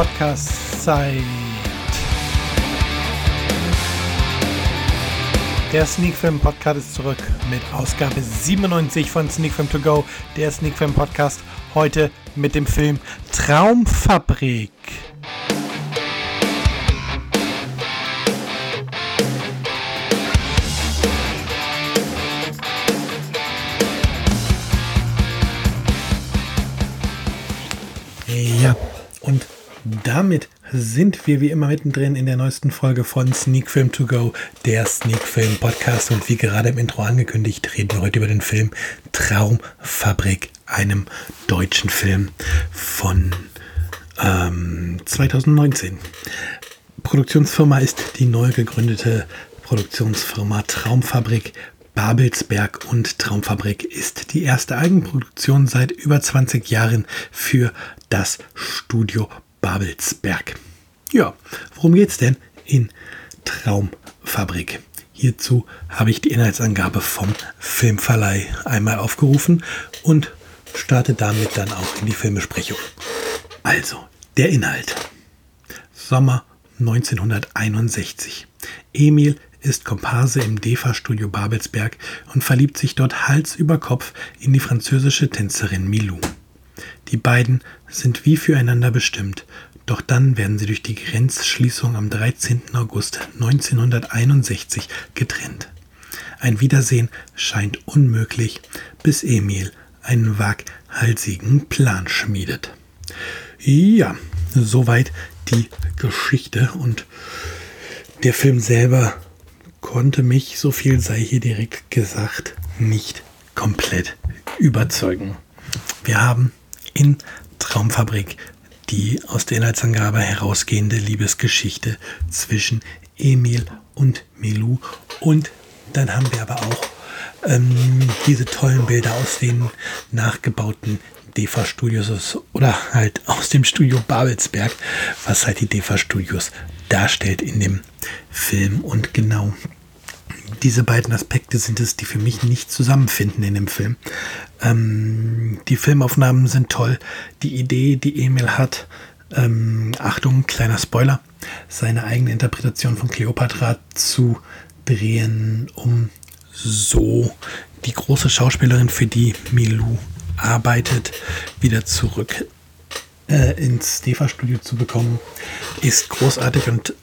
Tag, Podcast-Zeit. Der Sneakfilm Podcast ist zurück mit Ausgabe 97 von Sneakfilm To Go, der Sneakfilm Podcast. Heute mit dem Film Traumfabrik. Ja, und damit sind wir wie immer mittendrin in der neuesten Folge von Sneak Film To Go, der Sneak Film Podcast. Und wie gerade im Intro angekündigt, reden wir heute über den Film Traumfabrik, einem deutschen Film von ähm, 2019. Produktionsfirma ist die neu gegründete Produktionsfirma Traumfabrik Babelsberg und Traumfabrik ist die erste Eigenproduktion seit über 20 Jahren für das Studio Babelsberg. Ja, worum geht's denn in Traumfabrik? Hierzu habe ich die Inhaltsangabe vom Filmverleih einmal aufgerufen und starte damit dann auch in die Filmbesprechung. Also, der Inhalt. Sommer 1961. Emil ist Komparse im DEFA-Studio Babelsberg und verliebt sich dort Hals über Kopf in die französische Tänzerin Milou. Die beiden sind wie füreinander bestimmt, doch dann werden sie durch die Grenzschließung am 13. August 1961 getrennt. Ein Wiedersehen scheint unmöglich, bis Emil einen waghalsigen Plan schmiedet. Ja, soweit die Geschichte und der Film selber konnte mich, so viel sei hier direkt gesagt, nicht komplett überzeugen. Wir haben in Traumfabrik die aus der Inhaltsangabe herausgehende Liebesgeschichte zwischen Emil und Milou. Und dann haben wir aber auch ähm, diese tollen Bilder aus den nachgebauten DEFA-Studios oder halt aus dem Studio Babelsberg, was halt die DEFA-Studios darstellt in dem Film. Und genau diese beiden Aspekte sind es, die für mich nicht zusammenfinden in dem Film. Ähm, die Filmaufnahmen sind toll. Die Idee, die Emil hat, ähm, Achtung, kleiner Spoiler, seine eigene Interpretation von Cleopatra zu drehen, um so die große Schauspielerin, für die Milou arbeitet, wieder zurück äh, ins DEFA-Studio zu bekommen, ist großartig und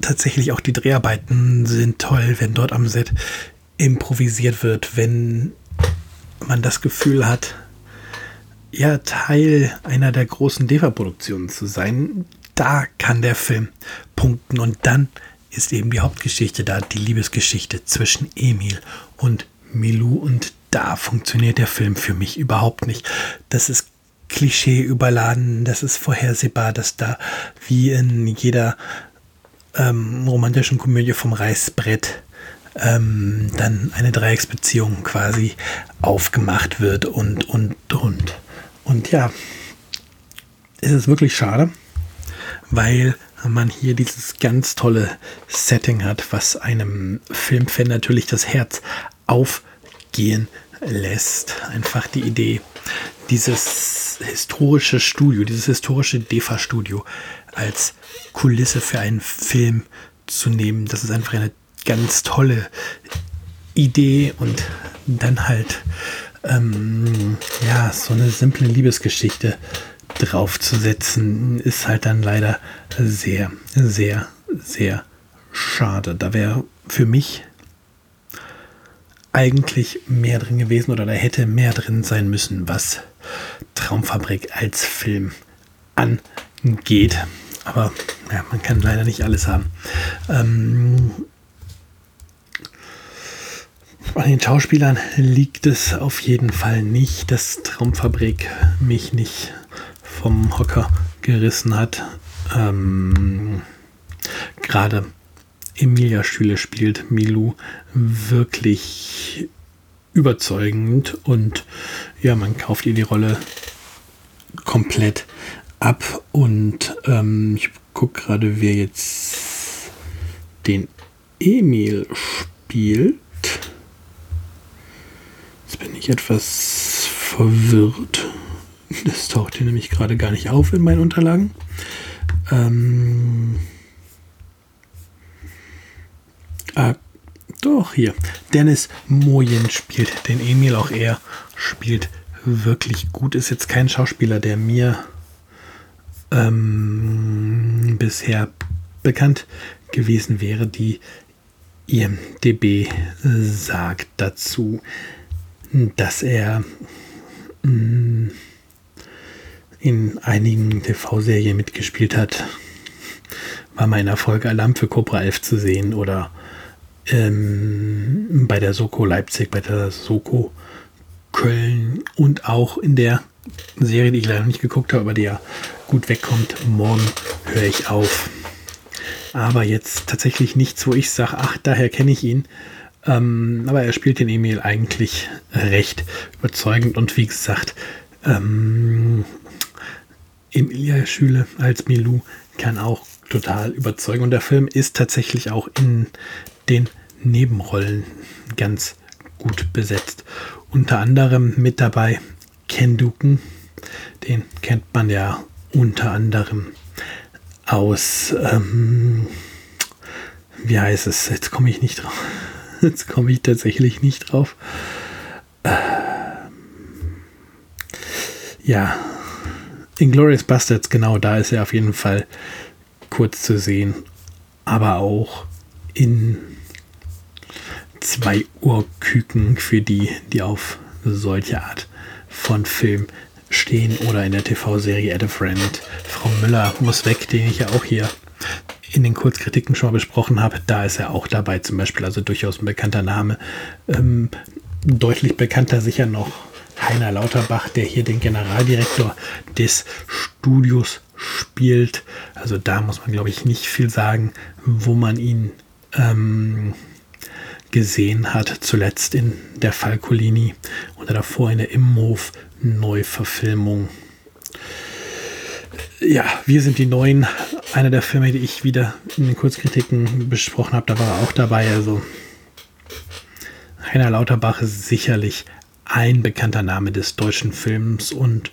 tatsächlich auch die Dreharbeiten sind toll, wenn dort am Set improvisiert wird, wenn man das Gefühl hat, ja, Teil einer der großen DEFA-Produktionen zu sein. Da kann der Film punkten und dann ist eben die Hauptgeschichte da, die Liebesgeschichte zwischen Emil und Milou und da funktioniert der Film für mich überhaupt nicht. Das ist Klischee überladen, das ist vorhersehbar, dass da wie in jeder ähm, romantischen Komödie vom Reißbrett ähm, dann eine Dreiecksbeziehung quasi aufgemacht wird und, und, und. Und ja, es ist wirklich schade, weil man hier dieses ganz tolle Setting hat, was einem Filmfan natürlich das Herz aufgehen lässt. Einfach die Idee, dieses historische Studio, dieses historische DEFA-Studio als Kulisse für einen Film zu nehmen. Das ist einfach eine ganz tolle Idee und dann halt ähm, ja so eine simple Liebesgeschichte draufzusetzen, ist halt dann leider sehr, sehr, sehr schade. Da wäre für mich eigentlich mehr drin gewesen oder da hätte mehr drin sein müssen, was Traumfabrik als Film angeht. Aber ja, man kann leider nicht alles haben. Ähm, an den Schauspielern liegt es auf jeden Fall nicht, dass Traumfabrik mich nicht vom Hocker gerissen hat. Ähm, Gerade Emilia Schüle spielt Milou wirklich überzeugend und ja, man kauft ihr die Rolle komplett ab und ähm, ich gucke gerade, wer jetzt den Emil spielt. Jetzt bin ich etwas verwirrt. Das taucht hier nämlich gerade gar nicht auf in meinen Unterlagen. Ähm, ah, doch, hier. Dennis Mojen spielt den Emil. Auch er spielt wirklich gut. Ist jetzt kein Schauspieler, der mir ähm, bisher bekannt gewesen wäre. Die IMDB sagt dazu, dass er mm, in einigen TV-Serien mitgespielt hat. War mal in der Folge Alarm für Cobra 11 zu sehen oder ähm, bei der Soko Leipzig, bei der Soko Köln und auch in der Serie, die ich leider nicht geguckt habe, aber die ja gut wegkommt. Morgen höre ich auf. Aber jetzt tatsächlich nichts, wo ich sage, ach, daher kenne ich ihn. Ähm, aber er spielt den Emil eigentlich recht überzeugend und wie gesagt, ähm, Emilia Schüle als Milou kann auch total überzeugen. Und der Film ist tatsächlich auch in den Nebenrollen ganz gut besetzt. Unter anderem mit dabei Ken Duken. Den kennt man ja unter anderem aus, ähm, wie heißt es? Jetzt komme ich nicht drauf. Jetzt komme ich tatsächlich nicht drauf. Ähm, ja, Inglourious Bastards, genau, da ist er auf jeden Fall kurz zu sehen. Aber auch in zwei Urküken für die, die auf solche Art von Film stehen oder in der TV-Serie Add a Friend. Frau Müller muss weg, den ich ja auch hier in den Kurzkritiken schon mal besprochen habe. Da ist er auch dabei zum Beispiel, also durchaus ein bekannter Name. Ähm, deutlich bekannter sicher noch Heiner Lauterbach, der hier den Generaldirektor des Studios spielt. Also da muss man, glaube ich, nicht viel sagen, wo man ihn ähm, gesehen hat. Zuletzt in der Falcolini oder davor in der Imhof Neuverfilmung. Ja, wir sind die Neuen. Einer der Filme, die ich wieder in den Kurzkritiken besprochen habe, da war er auch dabei. Also Heiner Lauterbach ist sicherlich ein bekannter Name des deutschen Films und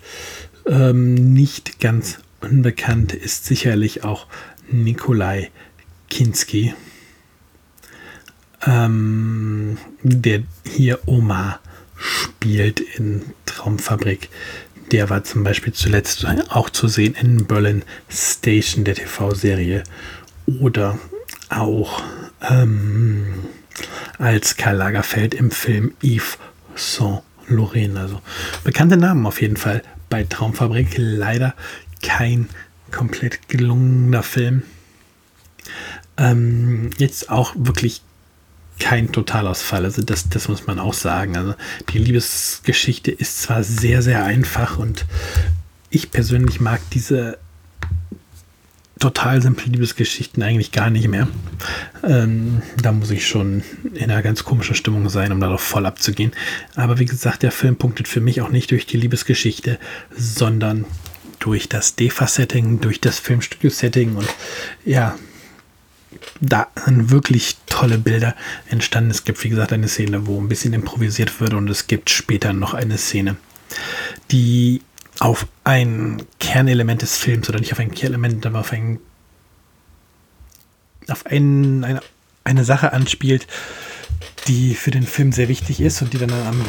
ähm, nicht ganz unbekannt ist sicherlich auch Nikolai Kinski, ähm, der hier Oma spielt in Traumfabrik. Der war zum Beispiel zuletzt auch zu sehen in Berlin Station, der TV-Serie. Oder auch ähm, als Karl Lagerfeld im Film Yves Saint Lorraine. Also bekannte Namen auf jeden Fall bei Traumfabrik. Leider kein komplett gelungener Film. Ähm, jetzt auch wirklich kein Totalausfall. Also das, das muss man auch sagen. Also die Liebesgeschichte ist zwar sehr, sehr einfach und ich persönlich mag diese total simple Liebesgeschichten eigentlich gar nicht mehr. Ähm, da muss ich schon in einer ganz komischen Stimmung sein, um darauf voll abzugehen. Aber wie gesagt, der Film punktet für mich auch nicht durch die Liebesgeschichte, sondern durch das DEFA-Setting, durch das Filmstudio-Setting und ja, da sind wirklich tolle Bilder entstanden. Es gibt, wie gesagt, eine Szene, wo ein bisschen improvisiert wird und es gibt später noch eine Szene, die auf ein Kernelement des Films oder nicht auf ein Kernelement, aber auf ein auf ein, eine, eine Sache anspielt, die für den Film sehr wichtig ist und die dann am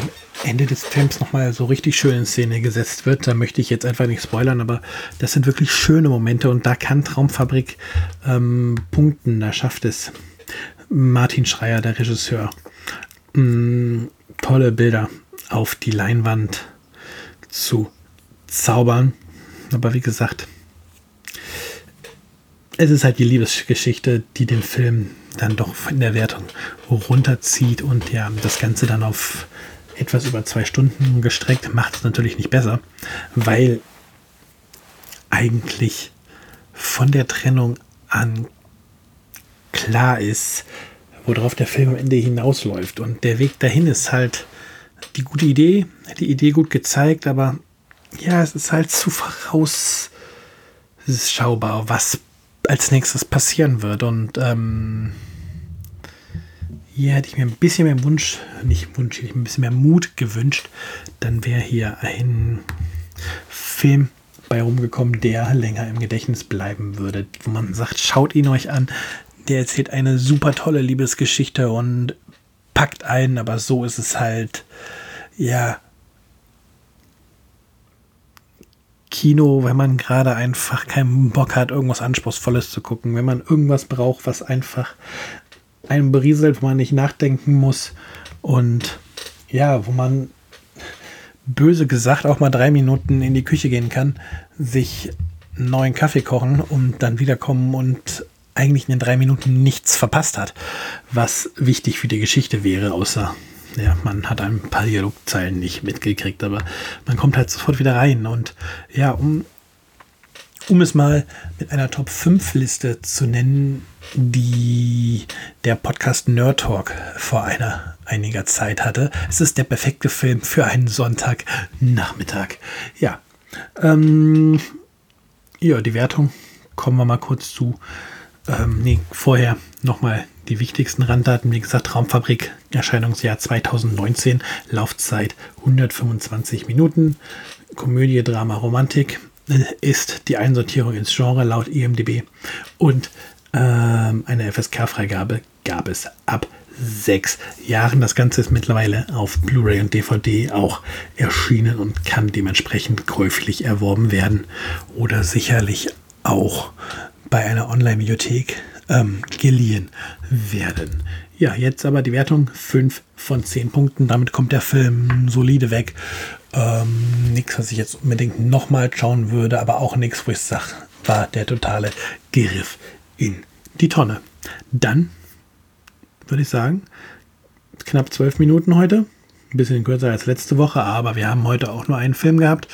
Ende des Films nochmal so richtig schön in Szene gesetzt wird. Da möchte ich jetzt einfach nicht spoilern, aber das sind wirklich schöne Momente und da kann Traumfabrik ähm, punkten. Da schafft es Martin Schreier, der Regisseur, ähm, tolle Bilder auf die Leinwand zu zaubern. Aber wie gesagt, es ist halt die Liebesgeschichte, die den Film dann doch in der Wertung runterzieht und ja, das Ganze dann auf etwas über zwei Stunden gestreckt, macht es natürlich nicht besser, weil eigentlich von der Trennung an klar ist, worauf der Film am Ende hinausläuft. Und der Weg dahin ist halt die gute Idee, die Idee gut gezeigt, aber ja, es ist halt zu vorausschaubar, was als nächstes passieren wird. Und ähm, hier hätte ich mir ein bisschen mehr Wunsch, nicht Wunsch, ein bisschen mehr Mut gewünscht. Dann wäre hier ein Film bei rumgekommen, der länger im Gedächtnis bleiben würde. Wo man sagt, schaut ihn euch an. Der erzählt eine super tolle Liebesgeschichte und packt ein, aber so ist es halt, ja, Kino, wenn man gerade einfach keinen Bock hat, irgendwas Anspruchsvolles zu gucken, wenn man irgendwas braucht, was einfach einen berieselt, wo man nicht nachdenken muss und ja, wo man böse gesagt auch mal drei Minuten in die Küche gehen kann, sich einen neuen Kaffee kochen und dann wiederkommen und eigentlich in den drei Minuten nichts verpasst hat, was wichtig für die Geschichte wäre, außer ja, man hat ein paar Dialogzeilen nicht mitgekriegt, aber man kommt halt sofort wieder rein. Und ja, um, um es mal mit einer Top 5 Liste zu nennen, die der Podcast Nerd Talk vor einer einiger Zeit hatte. Es ist der perfekte Film für einen Sonntagnachmittag. Ja, ähm, ja, die Wertung kommen wir mal kurz zu. Ähm, nee, vorher nochmal die wichtigsten Randdaten. Wie gesagt, Raumfabrik, Erscheinungsjahr 2019, Laufzeit 125 Minuten. Komödie, Drama, Romantik ist die Einsortierung ins Genre laut IMDb. Und ähm, eine FSK-Freigabe gab es ab sechs Jahren. Das Ganze ist mittlerweile auf Blu-ray und DVD auch erschienen und kann dementsprechend käuflich erworben werden oder sicherlich auch bei einer Online-Bibliothek ähm, geliehen werden. Ja, jetzt aber die Wertung 5 von 10 Punkten. Damit kommt der Film solide weg. Ähm, nichts, was ich jetzt unbedingt nochmal schauen würde, aber auch nichts, wo ich sage, war der totale Griff in die Tonne. Dann würde ich sagen, knapp 12 Minuten heute. Ein bisschen kürzer als letzte Woche, aber wir haben heute auch nur einen Film gehabt.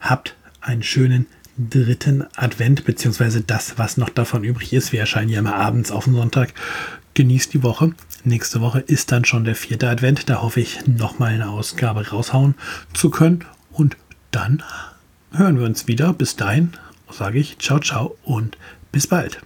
Habt einen schönen dritten Advent, beziehungsweise das, was noch davon übrig ist. Wir erscheinen ja immer abends auf den Sonntag. Genießt die Woche. Nächste Woche ist dann schon der vierte Advent. Da hoffe ich, nochmal eine Ausgabe raushauen zu können. Und dann hören wir uns wieder. Bis dahin sage ich ciao, ciao und bis bald.